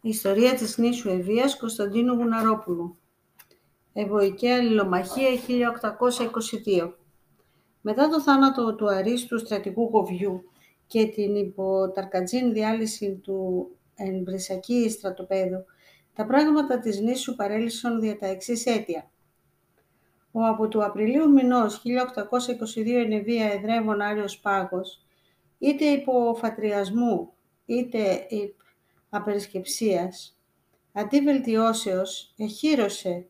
Ιστορία της νήσου Ευβοίας Κωνσταντίνου Γουναρόπουλου. Ευωική Αλληλομαχία 1822. Μετά το θάνατο του αρίστου στρατηγού Γοβιού και την υποταρκατζίν διάλυση του Εμπρισακή στρατοπέδου, τα πράγματα της νήσου παρέλυσαν δια τα εξής αίτια. Ο από του Απριλίου μηνός 1822 ενεβία εδρεύων Άριος Πάγος, είτε υπό φατριασμού, είτε υπ απερισκεψίας, αντί βελτιώσεως, εχύρωσε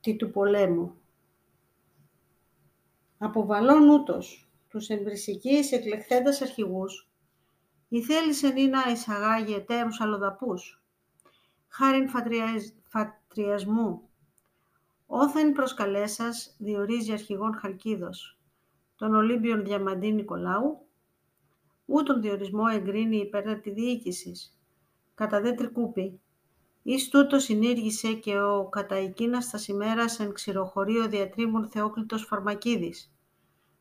τη του πολέμου. Αποβαλών ούτως, τους εμπρισικείς εκλεχθέντας αρχηγούς, η θέλησεν ή να εισαγάγει εταίρους αλλοδαπούς, χάριν φατριασμού, όθεν προσκαλέσας διορίζει αρχηγόν Χαλκίδος, τον Ολύμπιον Διαμαντή Νικολάου, ούτων διορισμό εγκρίνει υπέρ τη διοίκησης, κατά δε τρικούπι. Εις τούτο συνήργησε και ο κατά εκείνας τα ημέρας εν ξηροχωρίο διατρίμων Θεόκλητος Φαρμακίδης,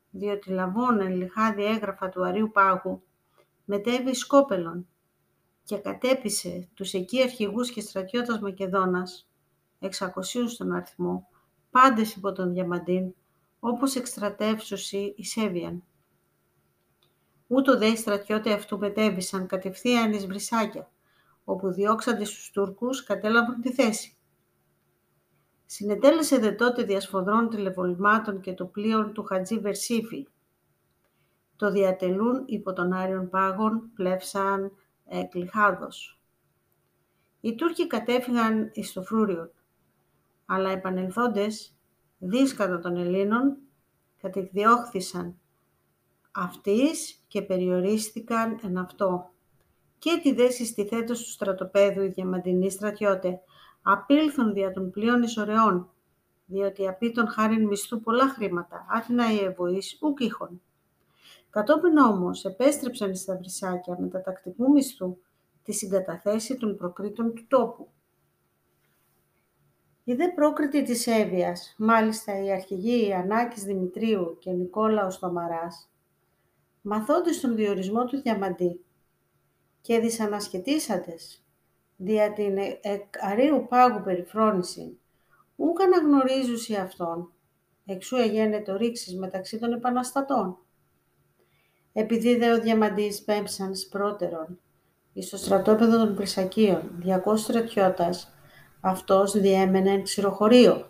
διότι λαβών εν λιχάδι έγγραφα του Αρίου Πάγου, μετέβη σκόπελον και κατέπισε τους εκεί αρχηγούς και στρατιώτας Μακεδόνας, εξακοσίους στον αριθμό, πάντες υπό τον Διαμαντίν, όπως εκστρατεύσουσι εισέβιαν. Ούτω δε οι στρατιώτες αυτού μετέβησαν κατευθείαν εις Βρυσάκια, όπου διώξαντες τους Τούρκους κατέλαβαν τη θέση. Συνετέλεσε δε τότε διασφοδρών τηλεβολημάτων και το πλοίο του Χατζή Βερσίφη. Το διατελούν υπό τον Άριον Πάγων πλεύσαν εκλιχάδος. Οι Τούρκοι κατέφυγαν εις το Φρούριο, αλλά επανελθόντες, δίσκατα των Ελλήνων, κατεκδιώχθησαν αυτής και περιορίστηκαν εν αυτό και τη δέση στη θέτος του στρατοπέδου οι διαμαντινοί στρατιώτε απήλθουν δια των πλοίων ισορεών, διότι απίτων χάριν μισθού πολλά χρήματα, άτινα οι ευωείς ουκ είχον. Κατόπιν όμως επέστρεψαν στα βρυσάκια με τα τακτικού μισθού τη συγκαταθέση των προκρήτων του τόπου. Η δε πρόκριτη της Εύβοιας, μάλιστα οι αρχηγοί Ανάκης Δημητρίου και Νικόλαος Θωμαράς, μαθώντας τον διορισμό του Διαμαντή, και δυσανασχετήσαντες, δια την αρίου πάγου περιφρόνηση, ούκ αναγνωρίζουσι αυτόν, εξού εγένετο ρήξης μεταξύ των επαναστατών. Επειδή δε ο Διαμαντής πέμψαν πρώτερον, εις το στρατόπεδο των Πρυσακίων, διακόσιους στρατιώτας, αυτός διέμενε εν ξηροχωρίο.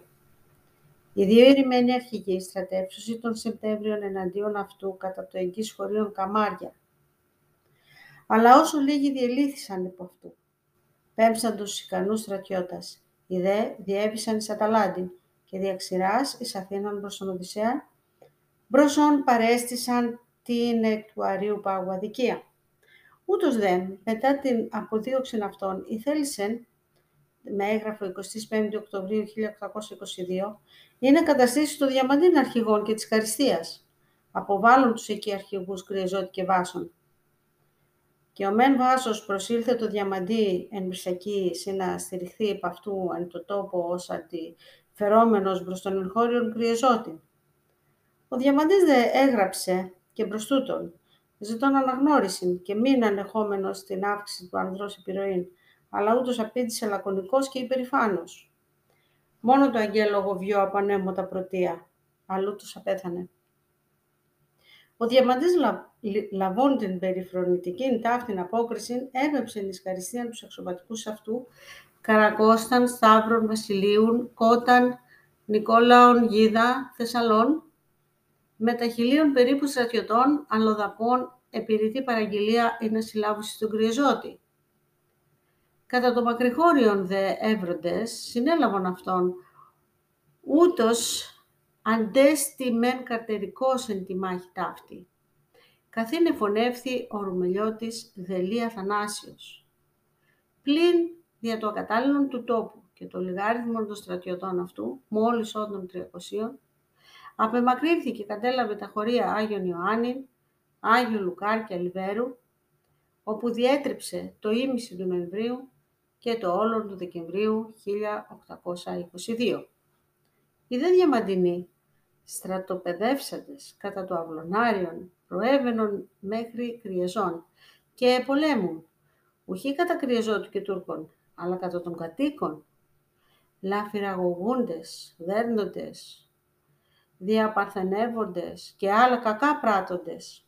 Οι δύο ερημένοι αρχηγοί στρατεύσουσι τον Σεπτέμβριο εναντίον αυτού κατά το εγγύς χωρίων Καμάρια, αλλά όσο λίγοι διελήθησαν υπό αυτού. Πέμψαν τους ικανούς στρατιώτας. Οι δε διέβησαν εις Αταλάντη και διαξηράς εις Αθήναν προς τον Οδυσσέα, μπροσόν παρέστησαν την εκ του Αρίου Πάγου αδικία. Ούτως δε, μετά την αποδίωξη αυτών, ηθέλησεν, με έγγραφο 25 Οκτωβρίου 1822, είναι καταστήσει των διαμαντίν αρχηγών και της Καριστίας. Αποβάλλουν τους εκεί αρχηγούς Κρυεζότη και Βάσων, και ο μεν βάσος προσήλθε το διαμαντή εν Βρυσακή να στηριχθεί επ' αυτού εν το τόπο ως αντιφερόμενος προς τον εγχώριον κρυεζότη. Ο διαμαντής δε έγραψε και προς τούτον, ζητών αναγνώριση και μην ανεχόμενος την αύξηση του ανδρός επιρροήν, αλλά ούτως απήντησε λακωνικός και υπερηφάνος. Μόνο το αγγέλογο βιό από τα πρωτεία, αλλού τους απέθανε. Ο Διαμαντής λα, λαβών την περιφρονητική ταύτην απόκριση έβεψε εις καριστίαν τους αξιωματικούς αυτού Καρακώσταν, Σταύρων, Βασιλείων, Κόταν, Νικόλαον, Γίδα, Θεσσαλών, με τα χιλίων περίπου στρατιωτών, αλλοδαπών, επιρρητή παραγγελία ή να συλλάβουση στον Κρυεζότη. Κατά το μακριχώριον δε έβροντες συνέλαβαν αυτόν, ούτως αντέστη μεν καρτερικός εν τη μάχη ταύτη. Καθήν εφωνεύθη ο Ρουμελιώτης Δελή Αθανάσιος. Πλην δια το ακατάλληλον του τόπου και το λιγάριθμο των στρατιωτών αυτού, μόλις όντων 300, απεμακρύνθηκε και κατέλαβε τα χωρία Άγιον Ιωάννη, Άγιο Λουκάρ και Αλιβέρου, όπου διέτρεψε το ίμιση του Νοεμβρίου και το όλον του Δεκεμβρίου 1822. Οι δε διαμαντινοί στρατοπεδεύσαντες κατά το αυλονάριον προέβαινον μέχρι κρυεζών και πολέμουν, ουχή κατά κρυεζότου και Τούρκων, αλλά κατά των κατοίκων, λαφυραγωγούντες, δέρνοντες, διαπαρθενεύοντες και άλλα κακά πράττοντες.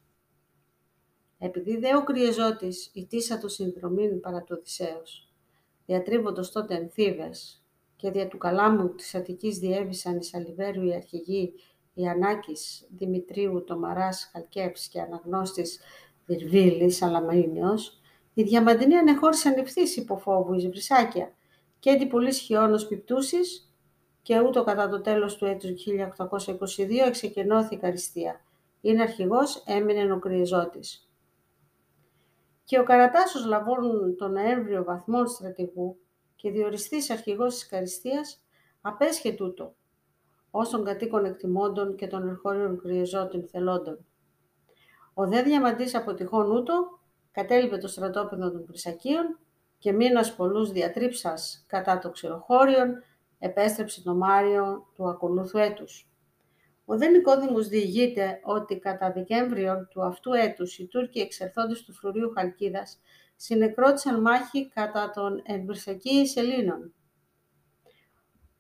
Επειδή δε ο κρυεζότης ητήσα το συνδρομήν παρά του Οδυσσέως, διατρίβοντος τότε ενθύβες, και δια του καλάμου της Αττικής διέβησαν εις Αλιβέρου οι αρχηγοί Ιαννάκης, Δημητρίου, Τομαράς, Χαλκέψ και αναγνώστης Βυρβίλης, Αλαμαΐνιος, οι διαμαντινοί ανεχώρησαν ευθύς υποφόβου εις βρυσάκια και έντι πολλής χιόνος πιπτούσης και ούτω κατά το τέλος του έτους 1822 εξεκενώθη η καριστία. Είναι αρχηγός, έμεινε ο κρυεζότης. Και ο Καρατάσος λαβών τον Νοέμβριο βαθμών στρατηγού και διοριστής αρχηγός της Καριστίας, απέσχε τούτο, ως των κατοίκων εκτιμώντων και των ερχόριων κρυεζότων θελόντων. Ο δε διαμαντής από τυχόν ούτω, κατέλειπε το στρατόπεδο των Πρισακίων και μήνας πολλούς διατρίψας κατά το ξηροχώριον, επέστρεψε το Μάριο του ακολούθου έτους. Ο δε Νικόδημος διηγείται ότι κατά Δεκέμβριο του αυτού έτους οι Τούρκοι εξερθόντες του φρουρίου Χαλκίδας συνεκρότησαν μάχη κατά των εμπρυσακίης Ελλήνων.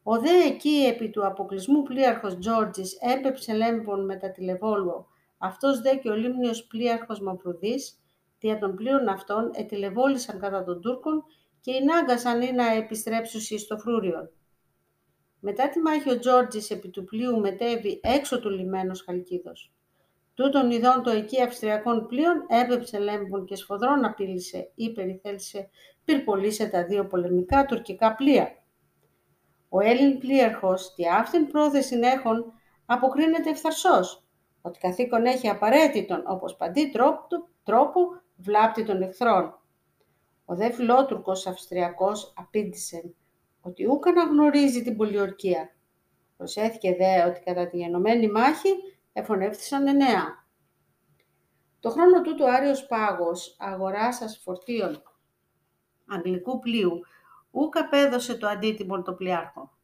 Ο δε εκεί επί του αποκλεισμού πλοίαρχος Τζόρτζης έπεψε λέμπον μετά τη Λεβόλουο, αυτός δε και ο λίμνιος πλοίαρχος Μαυρουδής, δια των πλοίων αυτών ετηλεβόλησαν κατά των Τούρκων και ενάγκασαν ή να επιστρέψουν στο Φρούριο. Μετά τη μάχη ο Τζόρτζης επί του πλοίου μετέβη έξω του λιμένος Χαλκίδος. Τούτων ειδών το εκεί αυστριακών πλοίων έπεψε λέμπον και σφοδρόν απείλησε ή περιθέλησε πυρπολίσε τα δύο πολεμικά τουρκικά πλοία. Ο Έλλην πλοίαρχος, τι αυτήν πρόθεση έχουν, αποκρίνεται ευθαρσός, ότι καθήκον έχει απαραίτητον, όπως παντή τρόπο, τρόπο βλάπτει των εχθρών. Ο δε φιλότουρκος Αυστριακός απήντησε ότι ούκ αναγνωρίζει την πολιορκία. Προσέθηκε δε ότι κατά τη γενομένη μάχη εφωνεύθησαν εννέα. Το χρόνο τούτο ο Άριος Πάγος, αγοράσας φορτίων αγγλικού πλοίου, ούκ απέδωσε το αντίτιμο το πλοιάρχο.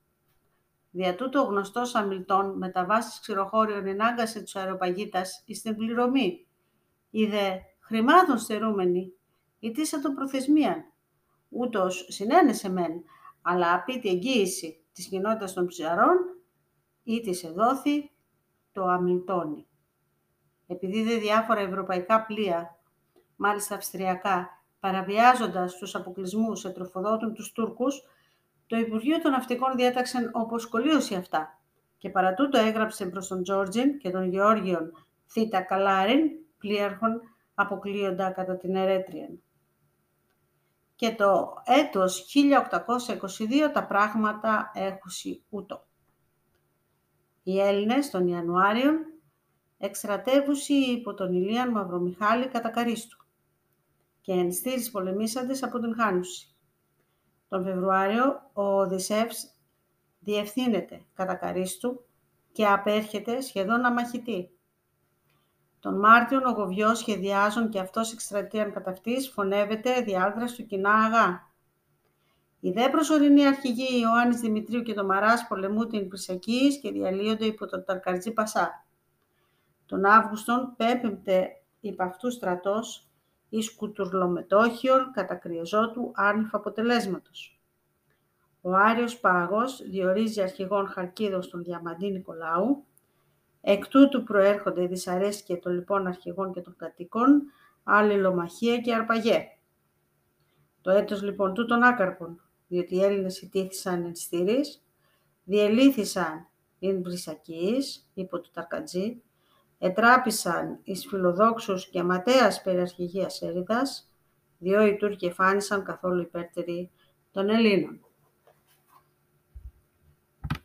Δια τούτο ο γνωστός Αμιλτών με βάσεις ξηροχώριων ενάγκασε τους αεροπαγίτας εις την πληρωμή. Είδε χρημάτων στερούμενοι, ητήσα τον προθεσμίαν. Ούτως συνένεσε μεν, αλλά απίτη εγγύηση της κοινότητας των ψαρών, ή της εδόθη το αμιλτώνει. Επειδή δε διάφορα ευρωπαϊκά πλοία, μάλιστα αυστριακά, παραβιάζοντας τους αποκλεισμούς ετροφοδότουν τους Τούρκους, το Υπουργείο των Ναυτικών διέταξε όπως κολλίωση αυτά και παρά τούτο έγραψε προς τον Τζόρτζιν και τον Γεώργιον Θήτα Καλάριν, πλοίαρχων αποκλείοντα κατά την Ερέτριαν. Και το έτος 1822 τα πράγματα έχουσι ούτω. Οι Έλληνες τον Ιανουάριο εξτρατεύουσι υπό τον Ηλίαν Μαυρομιχάλη κατά Καρίστου και ενστήρις πολεμήσαντες από την Χάνουση. Τον Φεβρουάριο ο Οδυσσεύς διευθύνεται κατά Καρίστου και απέρχεται σχεδόν αμαχητή. Τον Μάρτιο ο Γοβιός σχεδιάζουν και αυτός εκστρατείαν κατά αυτής φωνεύεται διάδραση του κοινά αγά. Οι δε προσωρινοί αρχηγοί Ιωάννης Δημητρίου και το Μαράς πολεμούν την Πρισακής και διαλύονται υπό τον Ταρκαρτζή Πασά. Τον Αύγουστον πέπεμπτε υπ' αυτού στρατός εις κουτουρλομετόχιον κατά κρυεζότου άρνηφα αποτελέσματος. Ο Άριος Πάγος διορίζει αρχηγόν Χαρκίδος τον Διαμαντή Νικολάου, εκ τούτου προέρχονται οι δυσαρέσκεια των λοιπόν αρχηγών και των κατοίκων, αλληλομαχία και αρπαγέ. Το έτος λοιπόν τούτων άκαρπων, διότι οι Έλληνες ιτήθησαν εν στήρης, διελήθησαν εν Βρυσακής, υπό του Ταρκατζή, ετράπησαν εις φιλοδόξους και ματέας περιαρχηγίας έρηδας, διό οι Τούρκοι εφάνισαν καθόλου υπέρτεροι των Ελλήνων.